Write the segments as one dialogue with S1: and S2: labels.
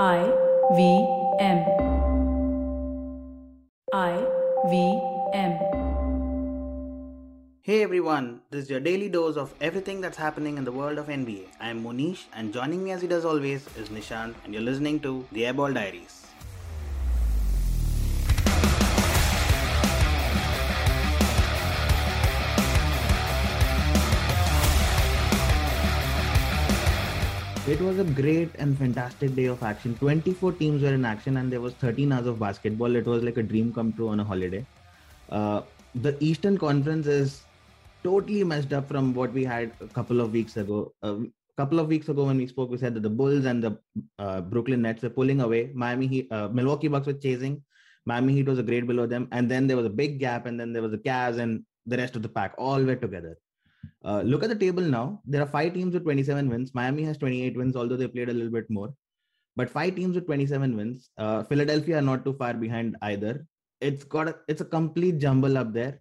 S1: I V M. I V M.
S2: Hey everyone, this is your daily dose of everything that's happening in the world of NBA. I am Monish, and joining me as he does always is Nishant, and you're listening to the Airball Diaries. It was a great and fantastic day of action. 24 teams were in action, and there was 13 hours of basketball. It was like a dream come true on a holiday. Uh, the Eastern Conference is totally messed up from what we had a couple of weeks ago. A couple of weeks ago, when we spoke, we said that the Bulls and the uh, Brooklyn Nets were pulling away. Miami uh, Milwaukee Bucks were chasing. Miami Heat was a grade below them, and then there was a big gap, and then there was the Cavs and the rest of the pack all were together. Uh, look at the table now. There are five teams with 27 wins. Miami has 28 wins, although they played a little bit more. But five teams with 27 wins. Uh, Philadelphia are not too far behind either. It's got a, it's a complete jumble up there.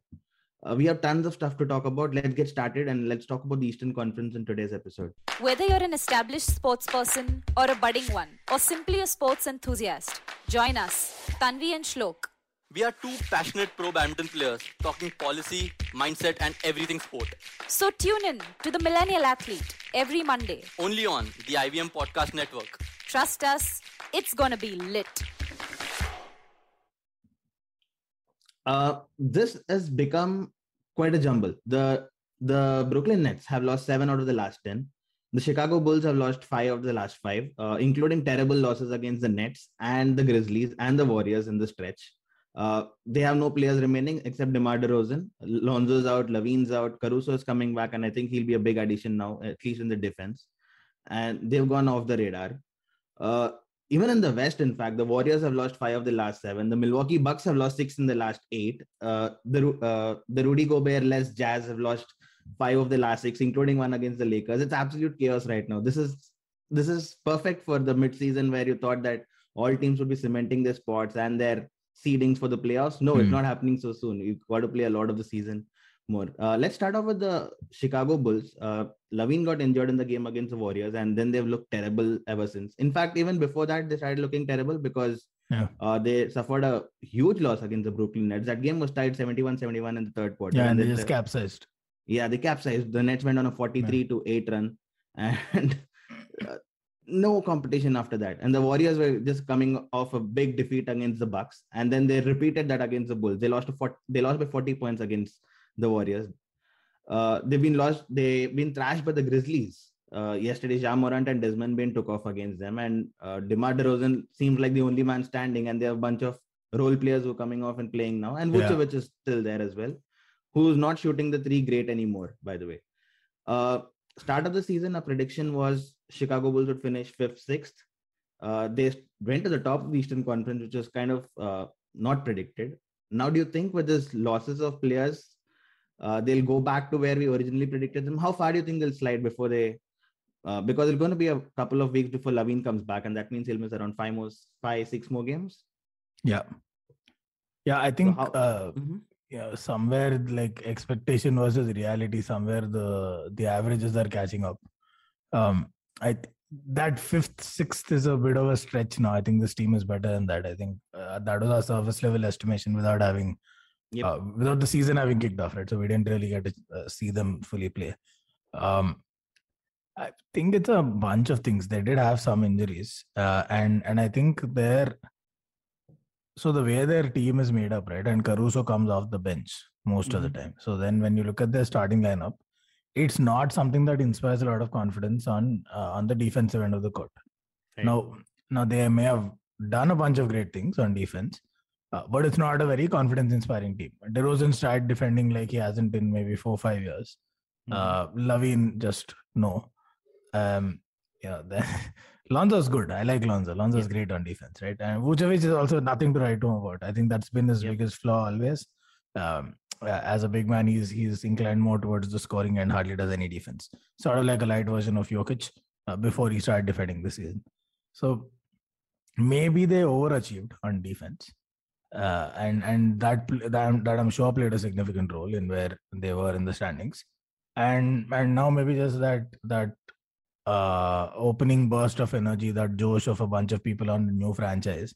S2: Uh, we have tons of stuff to talk about. Let's get started and let's talk about the Eastern Conference in today's episode.
S3: Whether you're an established sports person or a budding one, or simply a sports enthusiast, join us, Tanvi and Shlok.
S4: We are two passionate pro badminton players talking policy, mindset, and everything sport.
S3: So tune in to the Millennial Athlete every Monday.
S4: Only on the IVM Podcast Network.
S3: Trust us, it's gonna be lit.
S2: Uh, this has become quite a jumble. The the Brooklyn Nets have lost seven out of the last ten. The Chicago Bulls have lost five of the last five, uh, including terrible losses against the Nets and the Grizzlies and the Warriors in the stretch. Uh, they have no players remaining except DeMar DeRozan. Lonzo's out, LaVine's out, Caruso is coming back, and I think he'll be a big addition now, at least in the defense. And they've gone off the radar. Uh, even in the West, in fact, the Warriors have lost five of the last seven. The Milwaukee Bucks have lost six in the last eight. Uh, the uh, the Rudy Gobert less Jazz have lost five of the last six, including one against the Lakers. It's absolute chaos right now. This is this is perfect for the midseason where you thought that all teams would be cementing their spots and their seedings for the playoffs. No, mm. it's not happening so soon. You've got to play a lot of the season more. Uh, let's start off with the Chicago Bulls. Uh, LaVine got injured in the game against the Warriors, and then they've looked terrible ever since. In fact, even before that, they started looking terrible because yeah. uh, they suffered a huge loss against the Brooklyn Nets. That game was tied 71 71 in the third quarter.
S5: Yeah, and, and they just capsized.
S2: Yeah, they capsized. The Nets went on a 43 yeah. to 8 run. And uh, no competition after that. And the Warriors were just coming off a big defeat against the Bucks, and then they repeated that against the Bulls. They lost to 40, they lost by 40 points against the Warriors. Uh, they've been lost. They've been thrashed by the Grizzlies. Uh, yesterday, Ja Morant and Desmond Bane took off against them, and uh, DeMar DeRozan seems like the only man standing. And they have a bunch of role players who are coming off and playing now, and Vucevic yeah. is still there as well, who's not shooting the three great anymore. By the way, uh, start of the season, a prediction was Chicago Bulls would finish fifth, sixth. Uh, they went to the top of the Eastern Conference, which was kind of uh, not predicted. Now, do you think with this losses of players, uh, they'll go back to where we originally predicted them? How far do you think they'll slide before they? Uh, because it's going to be a couple of weeks before LaVine comes back, and that means he'll miss around five more, five, six more games.
S5: Yeah, yeah. I think so how, uh, mm-hmm. Yeah, somewhere like expectation versus reality, somewhere the the averages are catching up. Um, I that fifth, sixth is a bit of a stretch now. I think this team is better than that. I think uh, that was our service level estimation without having, yep. uh, without the season having kicked off, right? So we didn't really get to uh, see them fully play. Um, I think it's a bunch of things. They did have some injuries, uh, and and I think they're so the way their team is made up, right? And Caruso comes off the bench most mm-hmm. of the mm-hmm. time. So then when you look at their starting lineup, it's not something that inspires a lot of confidence on uh, on the defensive end of the court. Right. Now, now they may have done a bunch of great things on defense, uh, but it's not a very confidence-inspiring team. DeRozan started defending like he hasn't in maybe four five years. Mm-hmm. Uh, LaVine just no. Um, yeah, then Lonzo's good. I like Lonzo. Lonzo's yeah. great on defense, right? And Vucevic is also nothing to write home about. I think that's been his yeah. biggest flaw always. Um, as a big man, he's he's inclined more towards the scoring and hardly does any defense. Sort of like a light version of Jokic uh, before he started defending this season. So maybe they overachieved on defense, uh, and and that, that that I'm sure played a significant role in where they were in the standings. And and now maybe just that that uh, opening burst of energy, that josh of a bunch of people on the new franchise,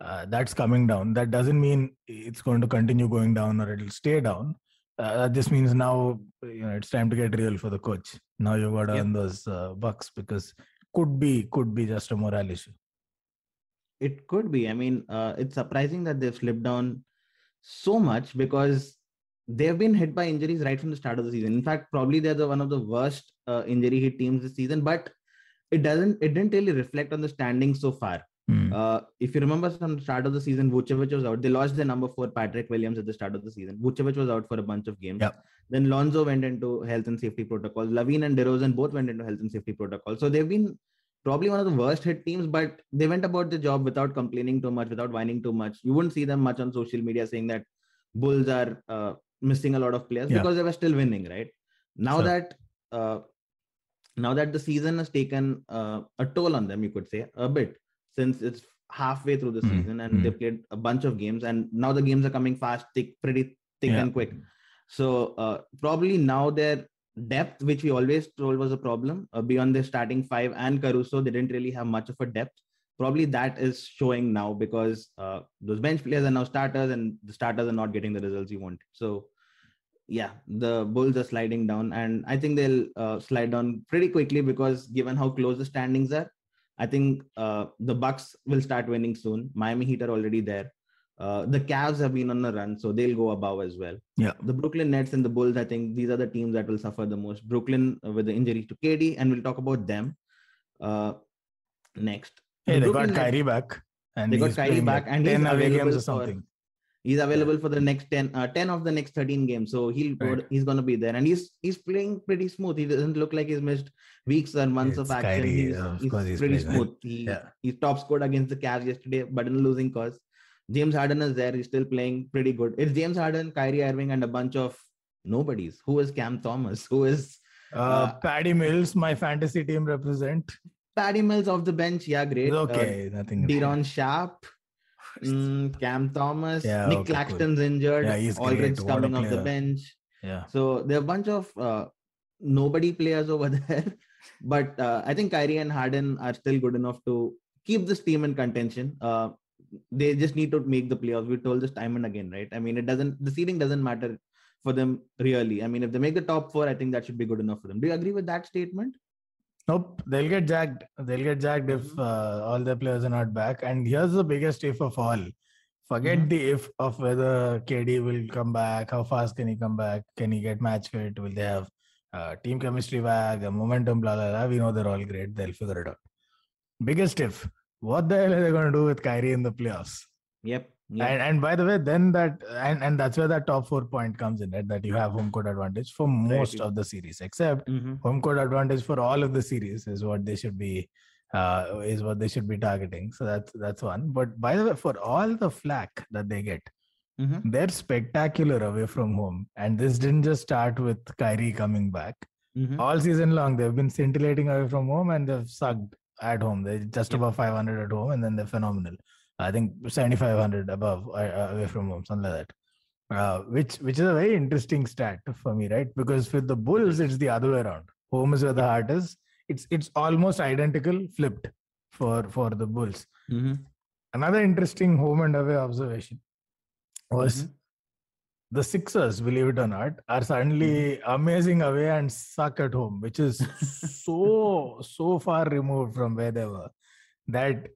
S5: uh, that's coming down. That doesn't mean it's going to continue going down or it'll stay down. Uh, that just means now you know it's time to get real for the coach. Now you've got to yep. earn those uh, bucks because could be could be just a morale issue.
S2: It could be. I mean, uh, it's surprising that they've slipped down so much because they've been hit by injuries right from the start of the season. In fact, probably they're the one of the worst uh, injury hit teams this season. But it doesn't. It didn't really reflect on the standings so far.
S5: Mm.
S2: Uh, if you remember from the start of the season, Vucevic was out. They lost their number four, Patrick Williams, at the start of the season. Vucevic was out for a bunch of games.
S5: Yep.
S2: Then Lonzo went into health and safety protocols. LaVine and DeRozan both went into health and safety protocols. So they've been probably one of the worst hit teams, but they went about the job without complaining too much, without whining too much. You wouldn't see them much on social media saying that Bulls are uh, missing a lot of players yeah. because they were still winning, right? Now that uh, now that the season has taken uh, a toll on them, you could say a bit since it's halfway through the mm-hmm. season and mm-hmm. they played a bunch of games and now the games are coming fast, thick, pretty thick yeah. and quick. So uh, probably now their depth, which we always told was a problem, uh, beyond their starting five and Caruso, they didn't really have much of a depth. Probably that is showing now because uh, those bench players are now starters and the starters are not getting the results you want. So yeah, the Bulls are sliding down, and I think they'll uh, slide down pretty quickly because given how close the standings are, I think uh, the Bucks will start winning soon. Miami Heat are already there. Uh, the Cavs have been on a run, so they'll go above as well.
S5: Yeah.
S2: The Brooklyn Nets and the Bulls, I think these are the teams that will suffer the most. Brooklyn uh, with the injury to KD, and we'll talk about them uh, next.
S5: Hey, the they got Kyrie back.
S2: And they got Kyrie back, and he's games
S5: or something.
S2: He's available for the next 10, uh, 10 of the next 13 games. So he'll right. he's gonna be there. And he's he's playing pretty smooth. He doesn't look like he's missed weeks or months it's of action. Kyrie, he's, he's, he's, pretty smooth. He, yeah. He's top scored against the Cavs yesterday, but in a losing cause. James Harden is there. He's still playing pretty good. It's James Harden, Kyrie Irving, and a bunch of nobodies. Who is Cam Thomas? Who is
S5: uh, uh, Patty Mills, my fantasy team represent.
S2: Patty Mills off the bench, yeah, great.
S5: Okay, uh, nothing.
S2: Day'Ron Sharpe, mm, Cam Thomas, yeah, Nick okay, Claxton's cool. injured. Yeah, he's Aldridge coming off the bench.
S5: Yeah.
S2: So there are a bunch of uh, nobody players over there, but uh, I think Kyrie and Harden are still good enough to keep this team in contention. Uh, they just need to make the playoffs. We told this time and again, right? I mean, it doesn't. The seeding doesn't matter for them really. I mean, if they make the top four, I think that should be good enough for them. Do you agree with that statement?
S5: Nope, they'll get jacked. They'll get jacked if mm-hmm. uh, all their players are not back. And here's the biggest if of all. Forget mm-hmm. the if of whether KD will come back. How fast can he come back? Can he get match fit? Will they have uh, team chemistry back? The momentum, blah, blah, blah. We know they're all great. They'll figure it out. Biggest if. What the hell are they going to do with Kyrie in the playoffs?
S2: Yep.
S5: Yep. And, and by the way, then that and, and that's where that top four point comes in, right? That you have home court advantage for most right. of the series, except mm-hmm. home court advantage for all of the series is what they should be uh, is what they should be targeting. So that's that's one. But by the way, for all the flack that they get, mm-hmm. they're spectacular away from home. And this didn't just start with Kyrie coming back. Mm-hmm. All season long, they've been scintillating away from home and they've sucked at home. They're just yep. above 500 at home, and then they're phenomenal. I think 7,500 above uh, uh, away from home, something like that. Uh, which which is a very interesting stat for me, right? Because with the Bulls, it's the other way around. Home is where the heart is. It's it's almost identical, flipped for for the Bulls.
S2: Mm-hmm.
S5: Another interesting home and away observation was mm-hmm the Sixers, believe it or not, are suddenly mm-hmm. amazing away and suck at home, which is so so far removed from where they were that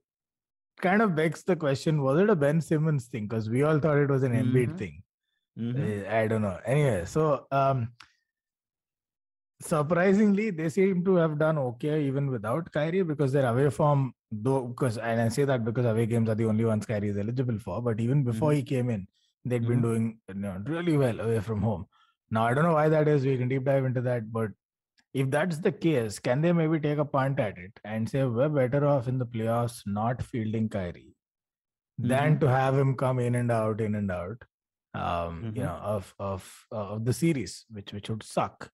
S5: kind of begs the question: Was it a Ben Simmons thing? Because we all thought it was an mm-hmm. Embiid thing. Mm-hmm. Eh, I don't know. Anyway, so um, surprisingly, they seem to have done okay even without Kyrie because they're away from though. Because and I say that because away games are the only ones Kyrie is eligible for. But even before mm-hmm. he came in they'd mm-hmm. been doing you know, really well away from home. Now I don't know why that is. We can deep dive into that, but if that's the case, can they maybe take a punt at it and say we're better off in the playoffs not fielding Kyrie mm-hmm. than to have him come in and out, in and out, um, mm-hmm. you know, of of uh, of the series, which which would suck.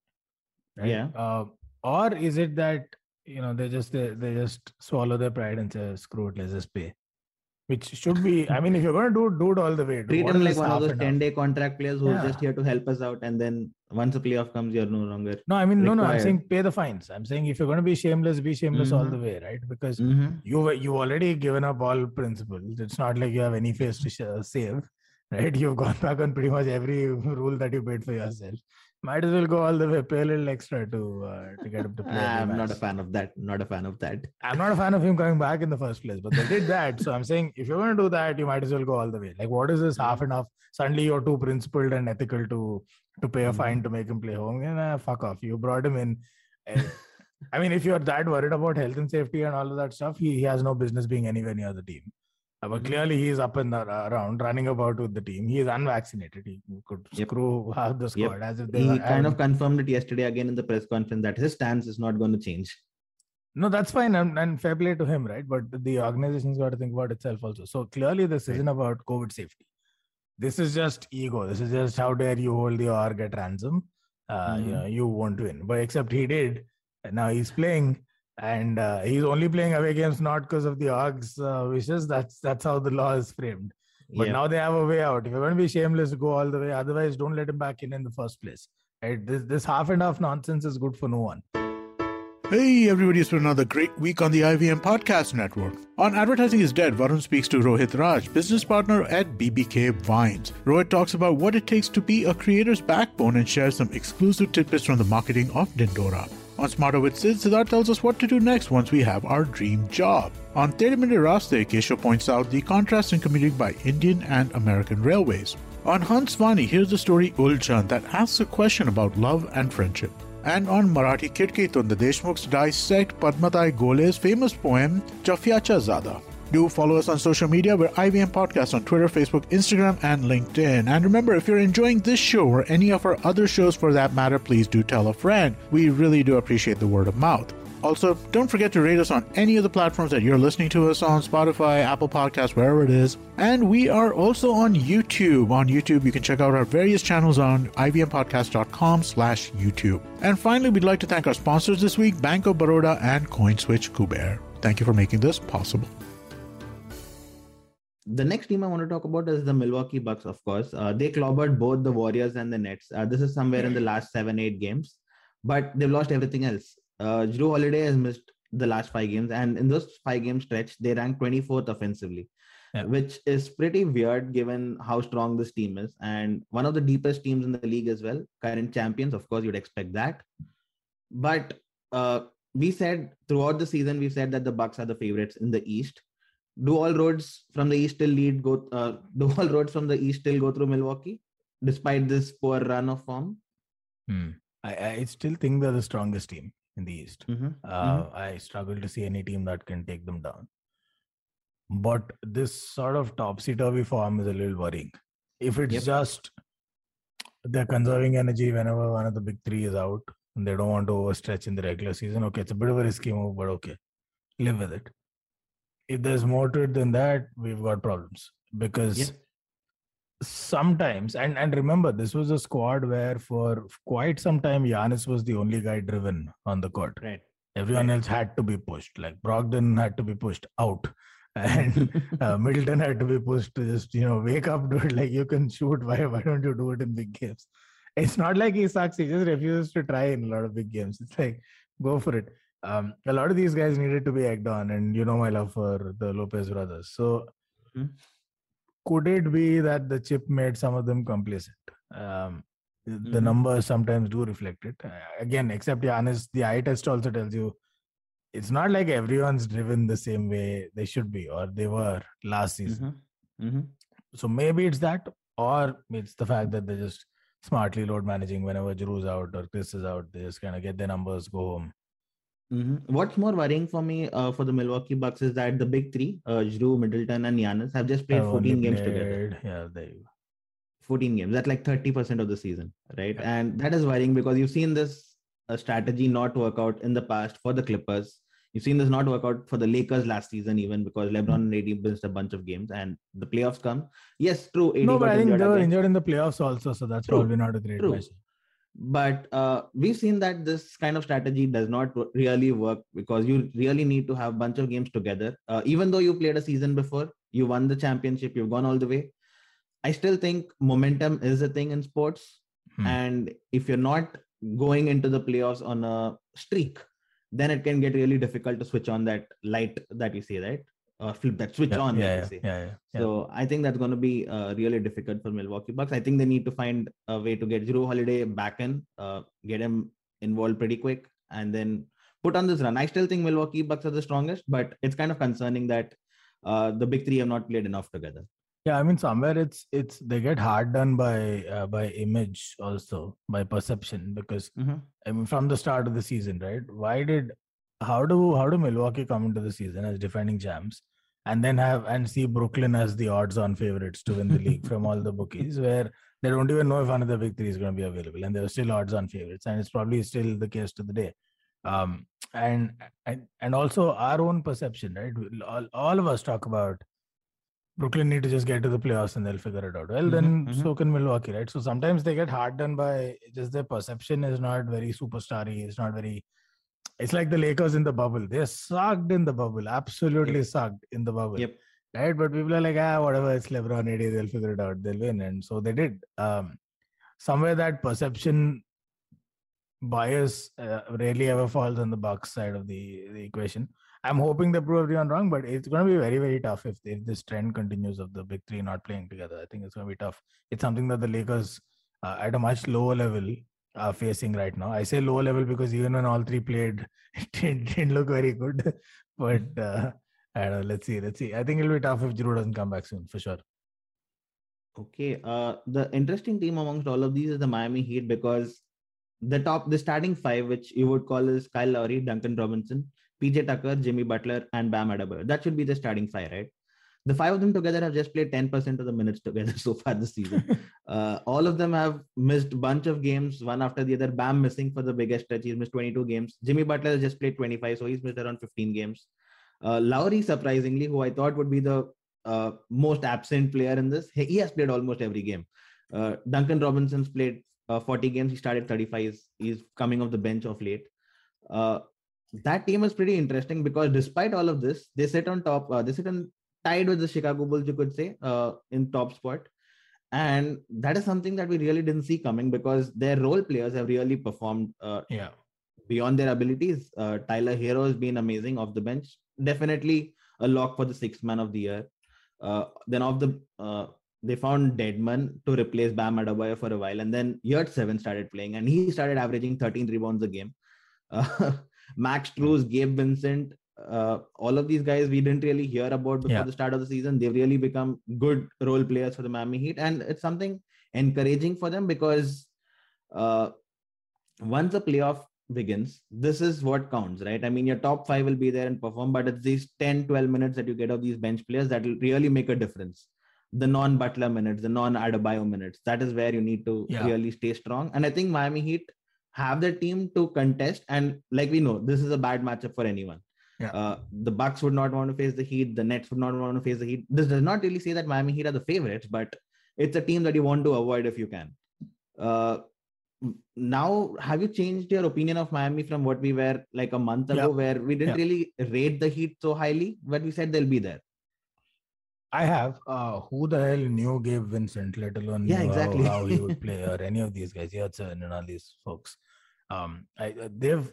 S2: Right? Yeah.
S5: Uh, or is it that you know they just they, they just swallow their pride and say screw it, let's just pay. Which should be. I mean, if you're going to do do it all the way,
S2: treat him like one of those ten day contract players who's yeah. just here to help us out, and then once a playoff comes, you're no longer.
S5: No, I mean, required. no, no. I'm saying pay the fines. I'm saying if you're going to be shameless, be shameless mm-hmm. all the way, right? Because mm-hmm. you you already given up all principles. It's not like you have any face to save, right? You've gone back on pretty much every rule that you made for yourself might as well go all the way, pay a little extra to uh, to get him to play.
S2: I'm not a fan of that. Not a fan of that.
S5: I'm not a fan of him coming back in the first place, but they did that. so I'm saying if you're going to do that, you might as well go all the way. Like, what is this half and half? Suddenly you're too principled and ethical to to pay a mm-hmm. fine to make him play home. And uh, fuck off. You brought him in. I mean, if you're that worried about health and safety and all of that stuff, he, he has no business being anywhere near the team. Uh, but mm-hmm. clearly, he's up and around, running about with the team. He is unvaccinated. He could yep. screw half the squad yep. as if they
S2: He
S5: were,
S2: kind of confirmed it yesterday again in the press conference that his stance is not going to change.
S5: No, that's fine, and, and fair play to him, right? But the organization's got to think about itself also. So clearly, this right. isn't about COVID safety. This is just ego. This is just how dare you hold the org at ransom? Uh, mm-hmm. you, know, you won't win. But except he did. Now he's playing and uh, he's only playing away games not because of the Orgs uh, wishes. That's that's how the law is framed. But now they have a way out. If you're going to be shameless, go all the way. Otherwise, don't let him back in in the first place. Right? This this half and half nonsense is good for no one.
S6: Hey everybody, it's been another great week on the IVM Podcast Network. On Advertising is Dead, Varun speaks to Rohit Raj, business partner at BBK Vines. Rohit talks about what it takes to be a creator's backbone and shares some exclusive tidbits from the marketing of Dindora. On Smarter with Sid, Siddharth tells us what to do next once we have our dream job. On 30 Minute Raste, Keshav points out the contrast in commuting by Indian and American railways. On Hans Vani, here's the story Ulchan that asks a question about love and friendship. And on Marathi Kirkitun, the Deshmukhs dissect Padmatai Gole's famous poem Jafyacha Zada. Do follow us on social media. We're IVM Podcast on Twitter, Facebook, Instagram, and LinkedIn. And remember, if you're enjoying this show or any of our other shows for that matter, please do tell a friend. We really do appreciate the word of mouth. Also, don't forget to rate us on any of the platforms that you're listening to us on Spotify, Apple Podcasts, wherever it is. And we are also on YouTube. On YouTube, you can check out our various channels on ivmpodcast.com slash YouTube. And finally, we'd like to thank our sponsors this week, Bank of Baroda and CoinSwitch Kuber. Thank you for making this possible
S2: the next team I want to talk about is the Milwaukee Bucks, of course. Uh, they clobbered both the Warriors and the Nets. Uh, this is somewhere in the last seven, eight games, but they've lost everything else. Uh, Jrue Holiday has missed the last five games, and in those five game stretch, they rank 24th offensively, yeah. which is pretty weird given how strong this team is. And one of the deepest teams in the league as well, current champions. Of course, you'd expect that. But uh, we said throughout the season, we said that the Bucks are the favorites in the East do all roads from the east still lead go uh, do all roads from the east still go through milwaukee despite this poor run of form
S5: hmm. I, I still think they're the strongest team in the east mm-hmm. Uh, mm-hmm. i struggle to see any team that can take them down but this sort of topsy-turvy form is a little worrying if it's yep. just they're conserving energy whenever one of the big three is out and they don't want to overstretch in the regular season okay it's a bit of a risky move but okay live with it if there's more to it than that, we've got problems because yeah. sometimes and and remember this was a squad where for quite some time Giannis was the only guy driven on the court.
S2: Right.
S5: Everyone right. else had to be pushed. Like Brogdon had to be pushed out. And uh, Middleton had to be pushed to just, you know, wake up, dude. Like you can shoot. Why why don't you do it in big games? It's not like he sucks. He just refuses to try in a lot of big games. It's like go for it um, a lot of these guys needed to be egged on, and you know my love for the Lopez brothers. So, mm-hmm. could it be that the chip made some of them complacent? Um, mm-hmm. The numbers sometimes do reflect it. Uh, again, except Giannis, the eye test also tells you it's not like everyone's driven the same way they should be or they were last season. Mm-hmm. mm-hmm. So maybe it's that, or it's the fact that they're just smartly load managing whenever Jrue's out or Chris is out. They just kind of get their numbers, go home
S2: Mm-hmm. What's more worrying for me uh, for the Milwaukee Bucks is that the big three, uh, Jrue, Middleton, and Giannis, have just played 14 games played, together.
S5: Yeah, there you go.
S2: 14 games. That's like 30% of the season, right? Yeah. And that is worrying because you've seen this uh, strategy not work out in the past for the Clippers. You've seen this not work out for the Lakers last season, even because LeBron and AD missed a bunch of games and the playoffs come. Yes, true.
S5: AD no, but I think they were injured in the playoffs also, so that's true. probably not a great true. question
S2: but uh, we've seen that this kind of strategy does not really work because you really need to have a bunch of games together uh, even though you played a season before You won the championship. You've gone all the way. I still think momentum is a thing in sports. Hmm. And if you're not going into the playoffs on a streak, then it can get really difficult to switch on that light that you see right? Uh, flip that switch
S5: yeah,
S2: on.
S5: Yeah, yeah, yeah,
S2: yeah, So I think that's going to be uh, really difficult for Milwaukee Bucks. I think they need to find a way to get Jrue Holiday back in, uh, get him involved pretty quick, and then put on this run. I still think Milwaukee Bucks are the strongest, but it's kind of concerning that uh, the big three have not played enough together.
S5: Yeah, I mean somewhere it's it's they get hard done by uh, by image also by perception because mm-hmm. I mean from the start of the season, right? Why did how do how do Milwaukee come into the season as defending champs and then have and see Brooklyn as the odds-on favorites to win the league from all the bookies where they don't even know if another big three is going to be available and they're still odds-on favorites and it's probably still the case to the day. Um, and and and also our own perception, right? All, all of us talk about Brooklyn need to just get to the playoffs and they'll figure it out. Well, mm-hmm, then mm-hmm. so can Milwaukee, right? So sometimes they get hard done by just their perception is not very superstarry. It's not very. It's like the Lakers in the bubble. They're sucked in the bubble, absolutely yep. sucked in the bubble.
S2: Yep.
S5: Right, but people are like, ah, whatever. It's LeBron, AD. They'll figure it out. They'll win, and so they did. Um, somewhere that perception bias uh, rarely ever falls on the Bucks side of the, the equation. I'm hoping they prove everyone wrong, but it's going to be very, very tough if, if this trend continues of the big three not playing together. I think it's going to be tough. It's something that the Lakers uh, at a much lower level are facing right now. I say low level because even when all three played, it didn't, didn't look very good. but uh, I don't know. Let's see. Let's see. I think it'll be tough if Jrue doesn't come back soon for sure.
S2: Okay. Uh, the interesting team amongst all of these is the Miami Heat because the top, the starting five, which you would call is Kyle Lowry, Duncan Robinson, PJ Tucker, Jimmy Butler, and Bam Adebayo. That should be the starting five, right? The five of them together have just played 10% of the minutes together so far this season. uh, all of them have missed a bunch of games, one after the other. Bam missing for the biggest stretch. He's missed 22 games. Jimmy Butler has just played 25, so he's missed around 15 games. Uh, Lowry, surprisingly, who I thought would be the uh, most absent player in this, he has played almost every game. Uh, Duncan Robinson's played uh, 40 games. He started 35. He's coming off the bench of late. Uh, that team is pretty interesting because despite all of this, they sit on top. Uh, they sit on tied with the Chicago Bulls, you could say, uh, in top spot. And that is something that we really didn't see coming because their role players have really performed uh,
S5: yeah.
S2: beyond their abilities. Uh, Tyler Herro has been amazing off the bench. Definitely a lock for the sixth man of the year. Uh, then off the uh, they found Dedmon to replace Bam Adebayo for a while, and then Yurtseven started playing, and he started averaging 13 rebounds a game. Uh, Max Strus, Gabe Vincent, uh, all of these guys we didn't really hear about before yeah. the start of the season. They've really become good role players for the Miami Heat, and it's something encouraging for them because uh, once the playoff begins, this is what counts, right? I mean, your top five will be there and perform, but it's these 10, 12 minutes that you get of these bench players that will really make a difference. The non Butler minutes, the non Adebayo minutes, that is where you need to yeah. really stay strong. And I think Miami Heat have the team to contest. And like we know, this is a bad matchup for anyone.
S5: Yeah.
S2: Uh, the Bucks would not want to face the Heat. The Nets would not want to face the Heat. This does not really say that Miami Heat are the favorites, but it's a team that you want to avoid if you can. Uh, now, have you changed your opinion of Miami from what we were like a month ago, yeah. where we didn't yeah. really rate the Heat so highly, but we said they'll be there?
S5: I have. Uh, who the hell knew Gabe Vincent, let alone
S2: yeah, exactly.
S5: how, how, he would play, or any of these guys, Yurtseven and all these folks. Um, I, uh, they've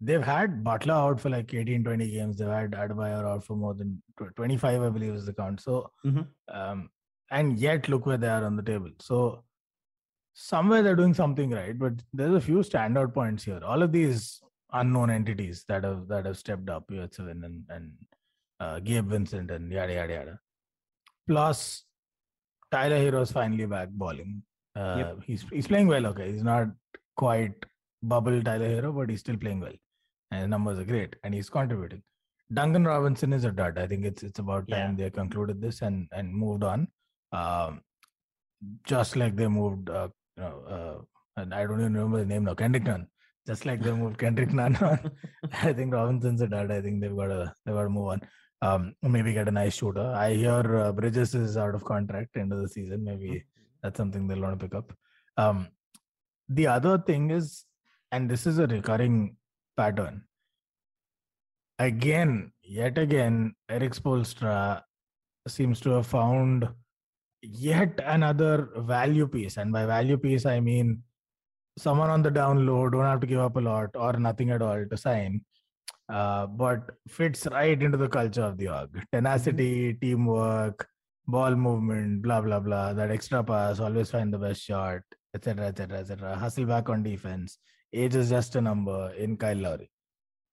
S5: they've had Butler out for like 18, 20 games. They've had Adebayo out for more than 25, I believe is the count. So,
S2: mm-hmm.
S5: um, and yet look where they are on the table. So, somewhere they're doing something right, but there's a few standout points here. All of these unknown entities that have that have stepped up, Yurtseven and and uh, Gabe Vincent and yada yada yada. Plus, Tyler Herro's finally back balling. Uh, yep. He's he's playing well. Okay, he's not quite bubble Tyler Herro, but he's still playing well, and numbers are great, and he's contributing. Duncan Robinson is a dud. I think it's it's about time yeah. they concluded this and and moved on. Um, just like they moved, uh, you know, uh, and I don't even remember the name now. Kendrick Nunn. Just like they moved Kendrick Nunn I think Robinson's a dud. I think they've got to they've got to move on um, maybe get a nice shooter. I hear uh, Bridges is out of contract end of the season. Maybe mm-hmm. that's something they'll want to pick up. Um, the other thing is, and this is a recurring pattern. Again, yet again, Erik Spoelstra seems to have found yet another value piece. And by value piece, I mean someone on the down low, don't have to give up a lot or nothing at all to sign, uh, but fits right into the culture of the org. Tenacity, mm-hmm. teamwork, ball movement, blah, blah, blah. That extra pass, always find the best shot, etc., etc., etc. Hustle back on defense. Age is just a number in Kyle Lowry.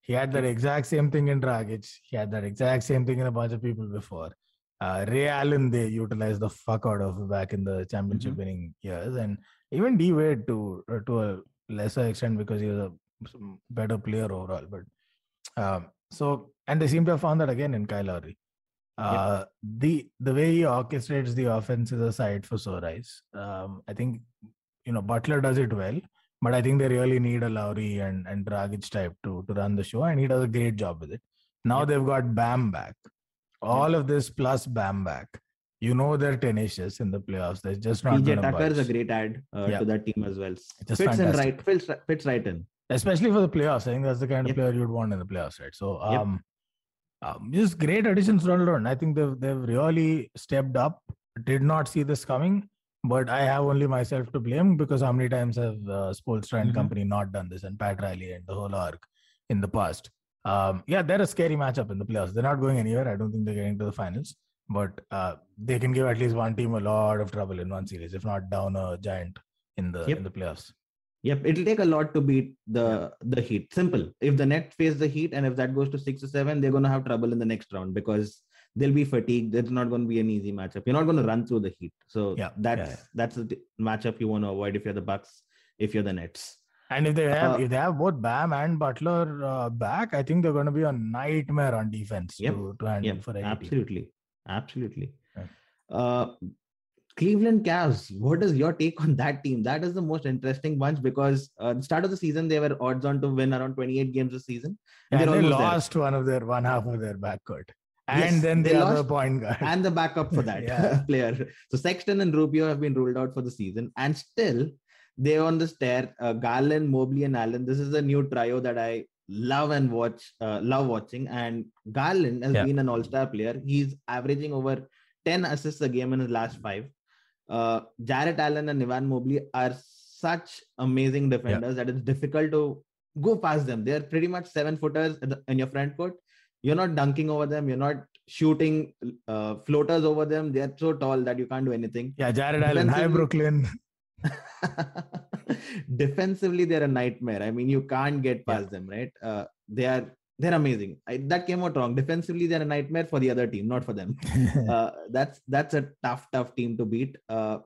S5: He had that exact same thing in Dragic. He had that exact same thing in a bunch of people before. Uh, Ray Allen, they utilized the fuck out of back in the championship mm-hmm. winning years. And even D Wade to, uh, to a lesser extent because he was a better player overall. But um, so, and they seem to have found that again in Kyle Lowry. Uh, yep. the the way he orchestrates the offense is a sight for sore eyes. Um, I think you know Butler does it well, but I think they really need a Lowry and and Dragic type to to run the show, and he does a great job with it. Now yep. they've got Bam back. All yep. of this plus Bam back. You know they're tenacious in the playoffs. They're just not.
S2: PJ Tucker is a great add uh, yeah. to that team as well. Just fits in right, fits, fits right in.
S5: Especially for the playoffs, I think that's the kind of player you'd want in the playoffs, right? So, um, um just great additions all around. I think they've they've really stepped up. Did not see this coming but I have only myself to blame because how many times have uh, Spoelstra and mm-hmm. company not done this and Pat Riley and the whole arc in the past. Um, yeah, they're a scary matchup in the playoffs. They're not going anywhere. I don't think they're getting to the finals, but uh, they can give at least one team a lot of trouble in one series, if not down a giant in the yep. in the playoffs.
S2: Yep, it'll take a lot to beat the the Heat. Simple. If the net face the Heat, and if that goes to six or seven, they're going to have trouble in the next round because they'll be fatigued. It's not going to be an easy matchup. You're not going to run through the heat. So yeah, that's yeah, yeah. that's the matchup you want to avoid if you're the Bucks, if you're the Nets.
S5: And if they have uh, if they have both Bam and Butler uh, back, I think they're going to be a nightmare on defense yep, to, to handle yep, for any
S2: absolutely, team. absolutely. Uh, Cleveland Cavs. What is your take on that team? That is the most interesting bunch because uh, the start of the season they were odds on to win around 28 games a season.
S5: And, and they lost there. one of their one half of their backcourt and yes, then the other point guard
S2: and the backup for that player. So Sexton and Rubio have been ruled out for the season, and still they're on the stair. Uh, Garland, Mobley, and Allen. This is a new trio that I love and watch, uh, love watching. And Garland has yeah. been an all-star player. He's averaging over 10 assists a game in his last five. Uh, Jarrett Allen and Evan Mobley are such amazing defenders yeah. that it's difficult to go past them. They're pretty much seven footers in your front court you're not dunking over them. You're not shooting uh, floaters over them. They're so tall that you can't do anything.
S5: Yeah Jarrett allen hi brooklyn.
S2: Defensively they're a nightmare. I mean you can't get past yeah. them right? Uh, they are they're amazing. I, that came out wrong. Defensively they're a nightmare for the other team not for them. Uh, that's that's a tough tough team to beat. Uh,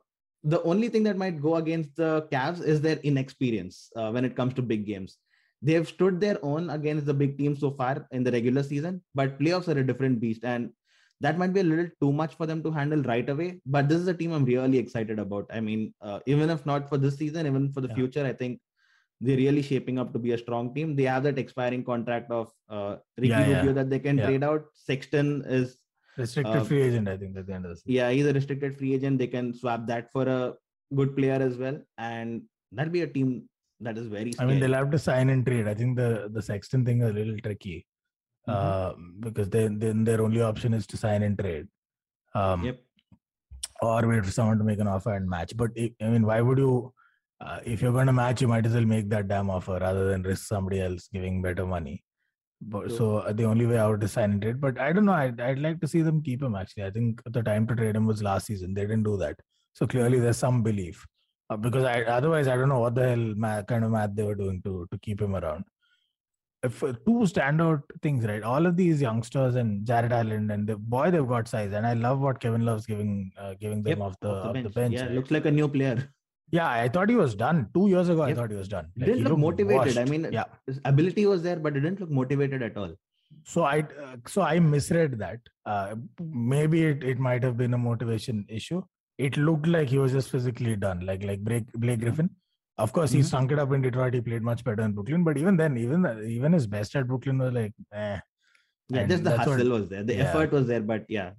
S2: the only thing that might go against the Cavs is their inexperience uh, when it comes to big games they've stood their own against the big teams so far in the regular season, but playoffs are a different beast. And that might be a little too much for them to handle right away. But this is a team I'm really excited about. I mean, uh, even if not for this season, even for the yeah. future, I think they're really shaping up to be a strong team. They have that expiring contract of uh, Ricky yeah, Rubio yeah. that they can trade out. Sexton is
S5: restricted uh, free agent, I think, at the end of the season.
S2: Yeah, he's a restricted free agent. They can swap that for a good player as well. And that'll be a team that is very scary.
S5: I mean, they'll have to sign and trade. I think the the Sexton thing is a little tricky mm-hmm. uh, because then then their only option is to sign and trade. Um, yep. Or wait for someone to make an offer and match. But I mean, why would you? Uh, if you're going to match, you might as well make that damn offer rather than risk somebody else giving better money. But, sure. So uh, the only way out is sign and trade. But I don't know. I'd, I'd like to see them keep him. Actually, I think the time to trade him was last season. They didn't do that. So clearly, there's some belief. Uh, because I otherwise I don't know what the hell math, kind of math they were doing to to keep him around. If uh, two standout things, right? All of these youngsters and Jarrett Allen and the boy they've got size, and I love what Kevin Love's giving uh, giving them yep, off the off the bench. Off the bench
S2: yeah, right? looks like a new player.
S5: Yeah, I thought he was done two years ago. Yep. I thought he was done.
S2: Like, didn't look motivated. Washed. I mean, yeah, his ability was there, but it didn't look motivated at all.
S5: So I, uh, so I misread that. Uh, maybe it, it might have been a motivation issue it looked like he was just physically done, like like Blake, Blake Griffin. Of course, mm-hmm. he sunk it up in Detroit. He played much better in Brooklyn, but even then, even even his best at Brooklyn was like, eh.
S2: Yeah, just the hustle what, was there. The yeah. effort was there, but yeah,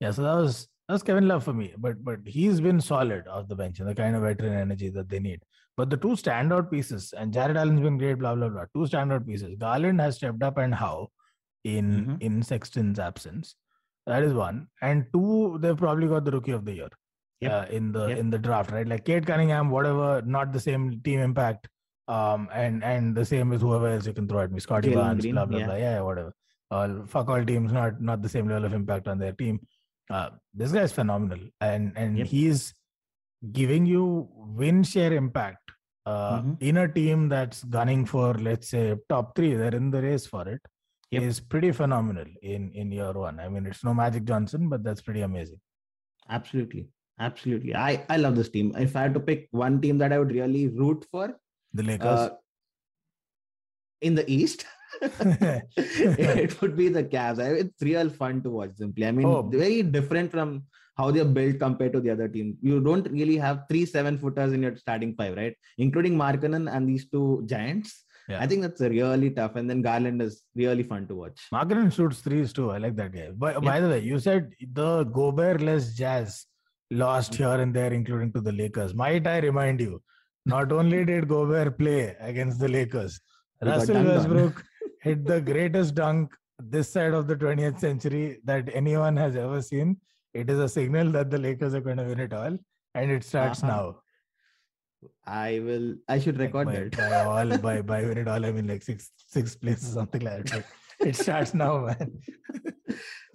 S5: yeah. So that was that was Kevin Love for me. But but he's been solid off the bench and the kind of veteran energy that they need. But the two standout pieces, and Jarrett Allen's been great, blah blah blah. Two standout pieces. Garland has stepped up and how in mm-hmm. in Sexton's absence That is one. And two, they've probably got the rookie of the year yep. uh, in the yep. in the draft, right? Like Cade Cunningham, whatever, not the same team impact. Um, and and the same with whoever else you can throw at me, Scottie Barnes, blah blah yeah. blah. Yeah, whatever. All fuck all teams, not not the same level of impact on their team. Uh, this guy is phenomenal, and and yep. he's giving you win share impact uh, mm-hmm. in a team that's gunning for let's say top three. They're in the race for it yep. is pretty phenomenal in in year one. I mean, it's no Magic Johnson, but that's pretty amazing.
S2: Absolutely, absolutely. I I love this team. If I had to pick one team that I would really root for,
S5: the Lakers uh,
S2: in the East. it would be the Cavs. It's real fun to watch. them play. I mean, oh. very different from how they're built compared to the other team. You don't really have three seven footers in your starting five, right? Including Markkanen and these two giants. Yeah. I think that's really tough. And then Garland is really fun to watch.
S5: Markkanen shoots threes too. I like that guy. But yeah. by the way, you said the Gobert less Jazz lost here and there, including to the Lakers. Might I remind you? Not only did Gobert play against the Lakers, Russell Westbrook hit the greatest dunk this side of the 20th century that anyone has ever seen. It is a signal that the Lakers are going to win it all, and it starts uh-huh. now.
S2: I will. I should record
S5: by,
S2: that.
S5: By all, by by when it all, I mean like six six places, something like that. it starts now, man.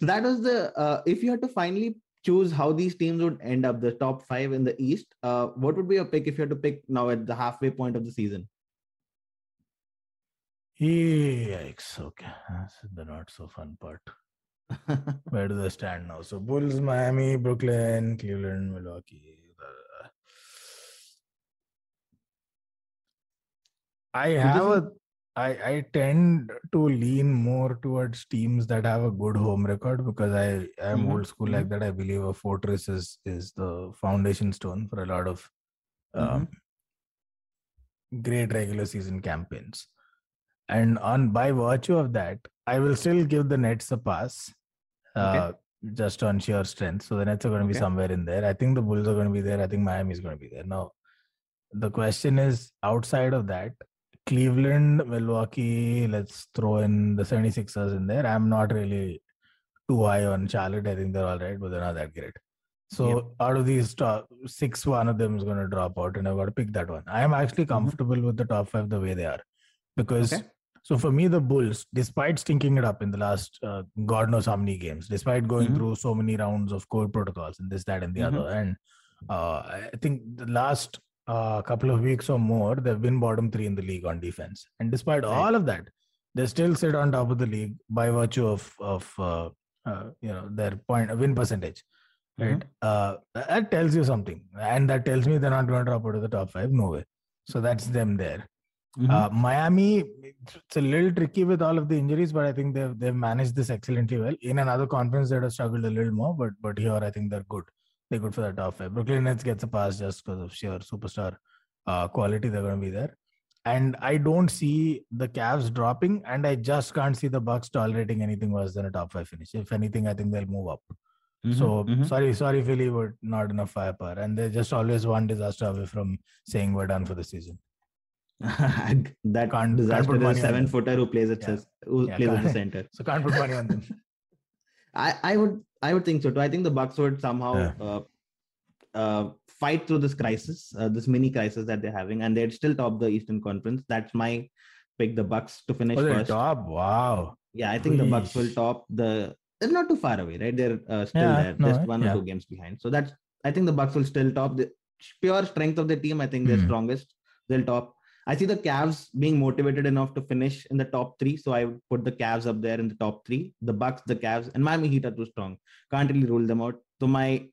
S2: that was the. Uh, if you had to finally choose how these teams would end up, the top five in the East, uh, what would be your pick if you had to pick now at the halfway point of the season?
S5: Yikes! Okay, that's the not so fun part. Where do they stand now? So Bulls, Miami, Brooklyn, Cleveland, Milwaukee. I have a I, I tend to lean more towards teams that have a good home record because I am mm-hmm. old school mm-hmm. like that. I believe a fortress is is the foundation stone for a lot of um, mm-hmm. great regular season campaigns. And on by virtue of that, I will still give the Nets a pass, uh, okay. just on sheer strength. So the Nets are going to be somewhere in there. I think the Bulls are going to be there. I think Miami is going to be there. Now, the question is outside of that Cleveland, Milwaukee, let's throw in the 76ers in there. I'm not really too high on Charlotte. I think they're all right, but they're not that great. So yep. out of these top six, one of them is going to drop out, and I've got to pick that one. I am actually mm-hmm. comfortable mm-hmm. with the top five the way they are, because okay. so for me the Bulls, despite stinking it up in the last uh, God knows how many games, despite going mm-hmm. through so many rounds of core protocols and this, that, and the mm-hmm. other, and uh, I think the last a couple of weeks or more, they've been bottom three in the league on defense. And despite right. all of that, they still sit on top of the league by virtue of of uh, uh, you know their point win percentage. Right, mm-hmm. uh, that tells you something, and that tells me they're not going to drop out of the top five. No way. So that's them there. Mm-hmm. Uh, Miami, it's a little tricky with all of the injuries, but I think they've they've managed this excellently well. In another conference, they'd have struggled a little more, but but here I think they're good they're good for the top five. Brooklyn Nets gets a pass just because of sheer superstar uh, quality. They're going to be there. And I don't see the Cavs dropping, and I just can't see the Bucks tolerating anything worse than a top five finish. If anything, I think they'll move up. Mm-hmm, so mm-hmm. sorry, sorry, Philly, but not enough firepower, and they're just always one disaster away from saying we're done for the season.
S2: that can't disaster can't is a seven footer who plays at yeah. who yeah, plays at the center.
S5: So can't put money on them.
S2: I, I would I would think so too. I think the Bucks would somehow yeah. uh, uh, fight through this crisis, uh, this mini crisis that they're having, and they'd still top the Eastern Conference. That's my pick. The Bucks to finish oh, first.
S5: Top, wow.
S2: Yeah, I think the Bucks will top the. They're not too far away, right? They're uh, still yeah, there, no, just one yeah. or two games behind. So that's. I think the Bucks will still top the pure strength of the team. I think they're mm. strongest. They'll top. I see the Cavs being motivated enough to finish in the top three, so I would put the Cavs up there in the top three. The Bucks, the Cavs, and Miami Heat are too strong. Can't really rule them out. So my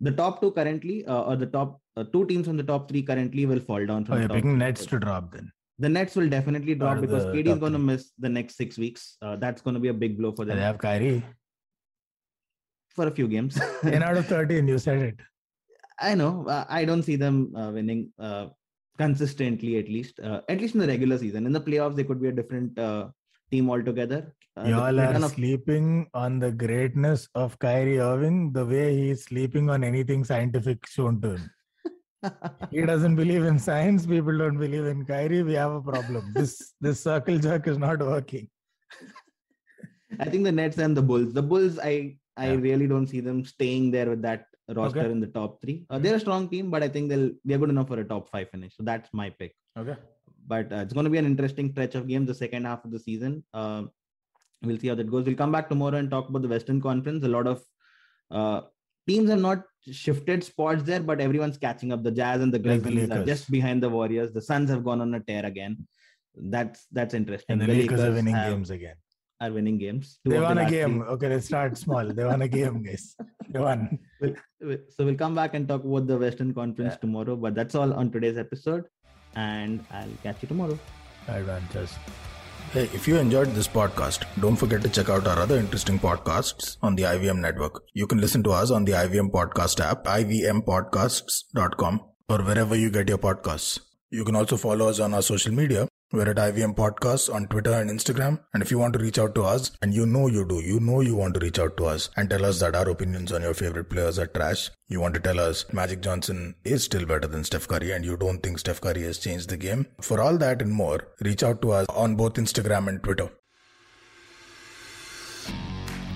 S2: the top two currently, uh, or the top uh, two teams from the top three currently will fall down. From
S5: oh, you're picking Nets to drop then.
S2: The Nets will definitely drop because KD is going to miss the next six weeks. Uh, that's going to be a big blow for them.
S5: They have Kyrie
S2: for a few games.
S5: 10 out of 13, you said it.
S2: I know. Uh, I don't see them uh, winning uh, consistently, at least. Uh, at least in the regular season. In the playoffs, they could be a different uh, team altogether.
S5: Uh, Y'all are of... sleeping on the greatness of Kyrie Irving the way he's sleeping on anything scientific shown to him. he doesn't believe in science. People don't believe in Kyrie. We have a problem. This this circle jerk is not working.
S2: I think the Nets and the Bulls. The Bulls, I I really don't see them staying there with that roster okay. in the top three. Uh, they're a strong team, but I think they'll they're good enough for a top five finish. So that's my pick.
S7: Okay.
S2: But uh, it's going to be an interesting stretch of games the second half of the season. Uh, we'll see how that goes. We'll come back tomorrow and talk about the Western Conference. A lot of uh, teams have not shifted spots there, but everyone's catching up. The Jazz and the Grizzlies like are just behind the Warriors. The Suns have gone on a tear again. That's that's interesting.
S7: And the, the Lakers, Lakers are winning have, games again.
S2: Are winning games.
S7: They won the a game. Okay, let's start small. They won a game, guys. They won.
S2: so we'll come back and talk about the Western Conference yeah. tomorrow. But that's all on today's episode, and I'll catch you tomorrow.
S7: Bye. Just.
S5: Hey, if you enjoyed this podcast, don't forget to check out our other interesting podcasts on the IVM network. You can listen to us on the IVM podcast app, ivmpodcasts.com, or wherever you get your podcasts. You can also follow us on our social media we're at IVM Podcasts on Twitter and Instagram. And if you want to reach out to us, and you know you do, you know you want to reach out to us and tell us that our opinions on your favorite players are trash. You want to tell us Magic Johnson is still better than Steph Curry and you don't think Steph Curry has changed the game. For all that and more, reach out to us on both Instagram and Twitter.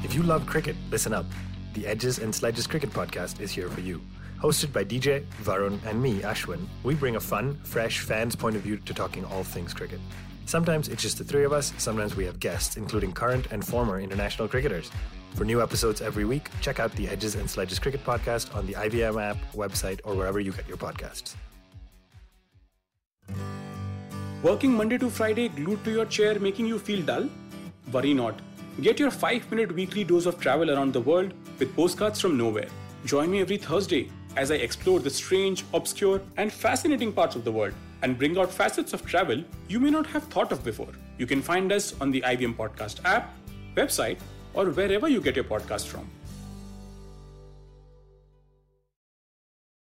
S8: If you love cricket, listen up. The Edges and Sledges Cricket Podcast is here for you. Hosted by DJ, Varun, and me, Ashwin, we bring a fun, fresh fan's point of view to talking all things cricket. Sometimes it's just the three of us, sometimes we have guests, including current and former international cricketers. For new episodes every week, check out the Edges and Sledges Cricket Podcast on the IVM app, website, or wherever you get your podcasts.
S9: Working Monday to Friday glued to your chair making you feel dull? Worry not. Get your 5 minute weekly dose of travel around the world with postcards from nowhere. Join me every Thursday as I explore the strange, obscure, and fascinating parts of the world and bring out facets of travel you may not have thought of before. You can find us on the IVM Podcast app, website, or wherever you get your podcast from.